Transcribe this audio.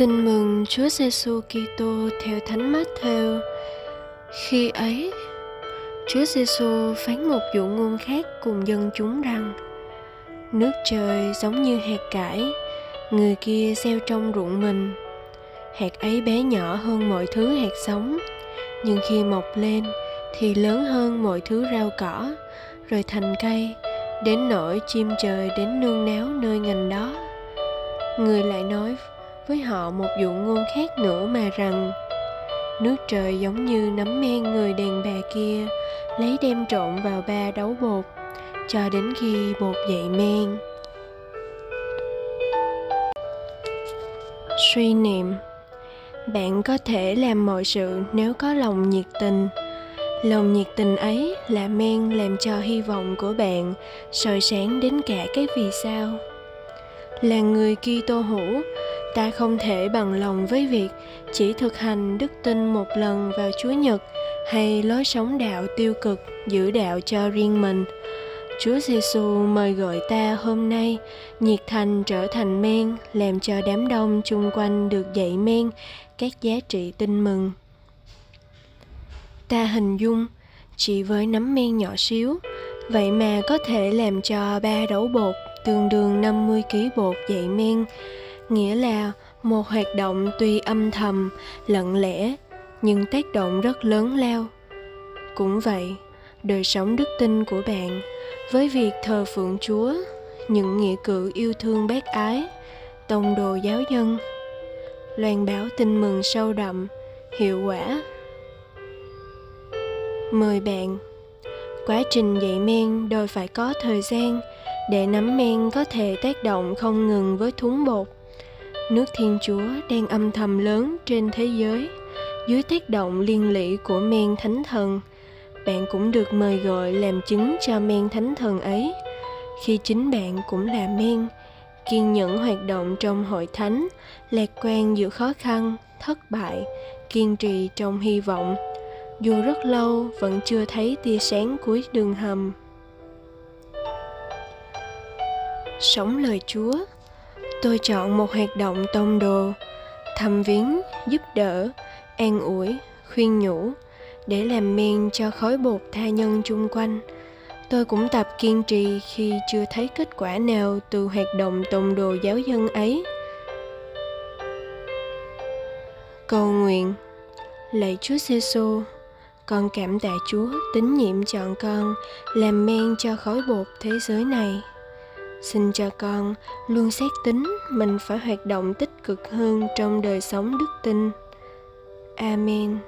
Tin mừng Chúa Giêsu Kitô theo Thánh Matthew. Khi ấy, Chúa Giêsu phán một dụ ngôn khác cùng dân chúng rằng: Nước trời giống như hạt cải, người kia gieo trong ruộng mình. Hạt ấy bé nhỏ hơn mọi thứ hạt sống, nhưng khi mọc lên thì lớn hơn mọi thứ rau cỏ, rồi thành cây, đến nỗi chim trời đến nương náu nơi ngành đó. Người lại nói với họ một dụ ngôn khác nữa mà rằng, nước trời giống như nắm men người đàn bà kia, lấy đem trộn vào ba đấu bột, cho đến khi bột dậy men. Suy niệm. Bạn có thể làm mọi sự nếu có lòng nhiệt tình. Lòng nhiệt tình ấy là men làm cho hy vọng của bạn soi sáng đến cả cái vì sao. Là người Kitô hữu ta không thể bằng lòng với việc chỉ thực hành đức tin một lần vào chúa nhật hay lối sống đạo tiêu cực, giữ đạo cho riêng mình. Chúa giêsu mời gọi ta hôm nay nhiệt thành trở thành men, làm cho đám đông chung quanh được dậy men, các giá trị tin mừng. Ta hình dung, chỉ với nắm men nhỏ xíu, vậy mà có thể làm cho ba đấu bột tương đương 50 kg bột dậy men nghĩa là một hoạt động tuy âm thầm, lặng lẽ, nhưng tác động rất lớn lao. Cũng vậy, đời sống đức tin của bạn với việc thờ phượng chúa, những nghĩa cử yêu thương bác ái, tông đồ giáo dân, loan báo tin mừng sâu đậm, hiệu quả. Mời bạn, quá trình dạy men đòi phải có thời gian để nắm men có thể tác động không ngừng với thúng bột nước thiên chúa đang âm thầm lớn trên thế giới, dưới tác động liên lụy của men thánh thần. Bạn cũng được mời gọi làm chứng cho men thánh thần ấy. Khi chính bạn cũng là men, kiên nhẫn hoạt động trong hội thánh, lạc quan giữa khó khăn, thất bại, kiên trì trong hy vọng. Dù rất lâu, vẫn chưa thấy tia sáng cuối đường hầm. Sống lời chúa tôi chọn một hoạt động tông đồ thăm viếng giúp đỡ, an ủi, khuyên nhủ để làm men cho khói bột tha nhân chung quanh. Tôi cũng tập kiên trì khi chưa thấy kết quả nào từ hoạt động tông đồ giáo dân ấy. Cầu nguyện, lạy chúa giêsu con cảm tạ chúa tín nhiệm chọn con làm men cho khói bột thế giới này xin cho con luôn xét tính, mình phải hoạt động tích cực hơn trong đời sống đức tin. Amen.